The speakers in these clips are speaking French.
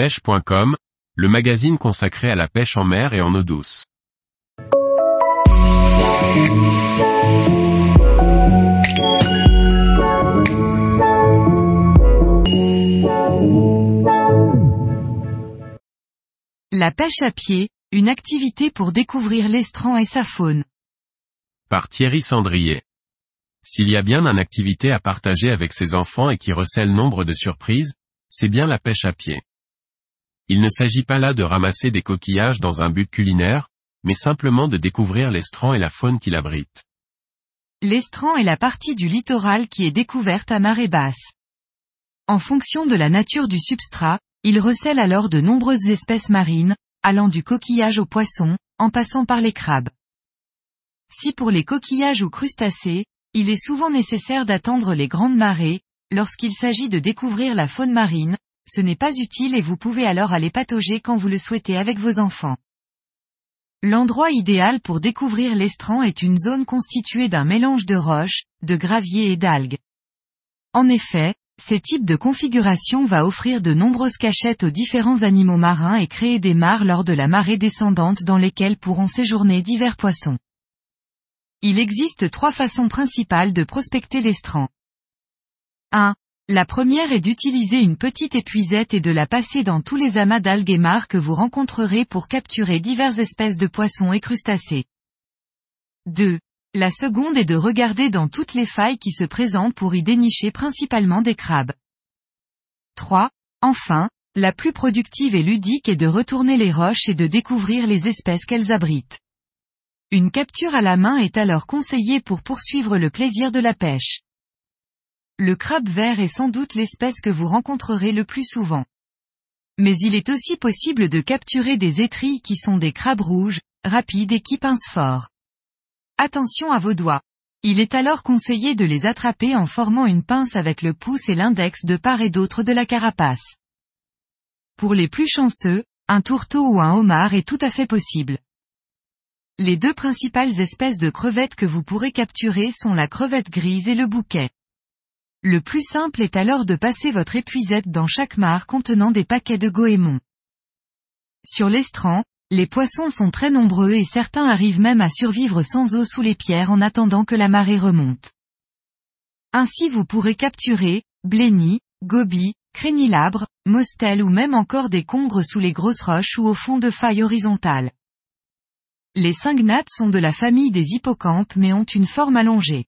pêche.com, le magazine consacré à la pêche en mer et en eau douce. La pêche à pied, une activité pour découvrir l'estran et sa faune. Par Thierry Sandrier. S'il y a bien une activité à partager avec ses enfants et qui recèle nombre de surprises, c'est bien la pêche à pied. Il ne s'agit pas là de ramasser des coquillages dans un but culinaire, mais simplement de découvrir l'estran et la faune qu'il abrite. L'estran est la partie du littoral qui est découverte à marée basse. En fonction de la nature du substrat, il recèle alors de nombreuses espèces marines, allant du coquillage au poisson, en passant par les crabes. Si pour les coquillages ou crustacés, il est souvent nécessaire d'attendre les grandes marées, lorsqu'il s'agit de découvrir la faune marine, ce n'est pas utile et vous pouvez alors aller patauger quand vous le souhaitez avec vos enfants. L'endroit idéal pour découvrir l'estran est une zone constituée d'un mélange de roches, de graviers et d'algues. En effet, ces types de configuration va offrir de nombreuses cachettes aux différents animaux marins et créer des mares lors de la marée descendante dans lesquelles pourront séjourner divers poissons. Il existe trois façons principales de prospecter l'estran. 1. La première est d'utiliser une petite épuisette et de la passer dans tous les amas d'algues et que vous rencontrerez pour capturer diverses espèces de poissons et crustacés. 2. La seconde est de regarder dans toutes les failles qui se présentent pour y dénicher principalement des crabes. 3. Enfin, la plus productive et ludique est de retourner les roches et de découvrir les espèces qu'elles abritent. Une capture à la main est alors conseillée pour poursuivre le plaisir de la pêche. Le crabe vert est sans doute l'espèce que vous rencontrerez le plus souvent. Mais il est aussi possible de capturer des étrilles qui sont des crabes rouges, rapides et qui pincent fort. Attention à vos doigts. Il est alors conseillé de les attraper en formant une pince avec le pouce et l'index de part et d'autre de la carapace. Pour les plus chanceux, un tourteau ou un homard est tout à fait possible. Les deux principales espèces de crevettes que vous pourrez capturer sont la crevette grise et le bouquet. Le plus simple est alors de passer votre épuisette dans chaque mare contenant des paquets de goémons. Sur l'estran, les poissons sont très nombreux et certains arrivent même à survivre sans eau sous les pierres en attendant que la marée remonte. Ainsi vous pourrez capturer, blénis, gobies, crénilabres, mostels ou même encore des congres sous les grosses roches ou au fond de failles horizontales. Les cygnates sont de la famille des hippocampes mais ont une forme allongée.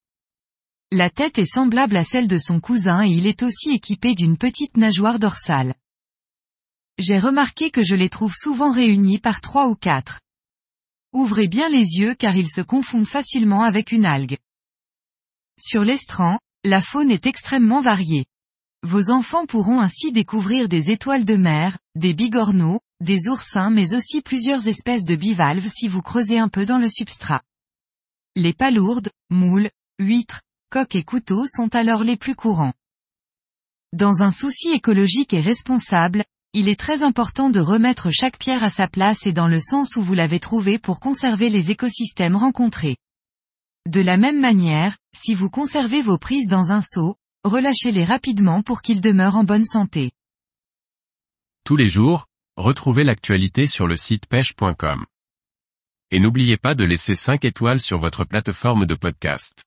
La tête est semblable à celle de son cousin et il est aussi équipé d'une petite nageoire dorsale. J'ai remarqué que je les trouve souvent réunis par trois ou quatre. Ouvrez bien les yeux car ils se confondent facilement avec une algue. Sur l'estran, la faune est extrêmement variée. Vos enfants pourront ainsi découvrir des étoiles de mer, des bigorneaux, des oursins mais aussi plusieurs espèces de bivalves si vous creusez un peu dans le substrat. Les palourdes, moules, huîtres, coques et couteaux sont alors les plus courants. Dans un souci écologique et responsable, il est très important de remettre chaque pierre à sa place et dans le sens où vous l'avez trouvée pour conserver les écosystèmes rencontrés. De la même manière, si vous conservez vos prises dans un seau, relâchez-les rapidement pour qu'ils demeurent en bonne santé. Tous les jours, Retrouvez l'actualité sur le site pêche.com. Et n'oubliez pas de laisser 5 étoiles sur votre plateforme de podcast.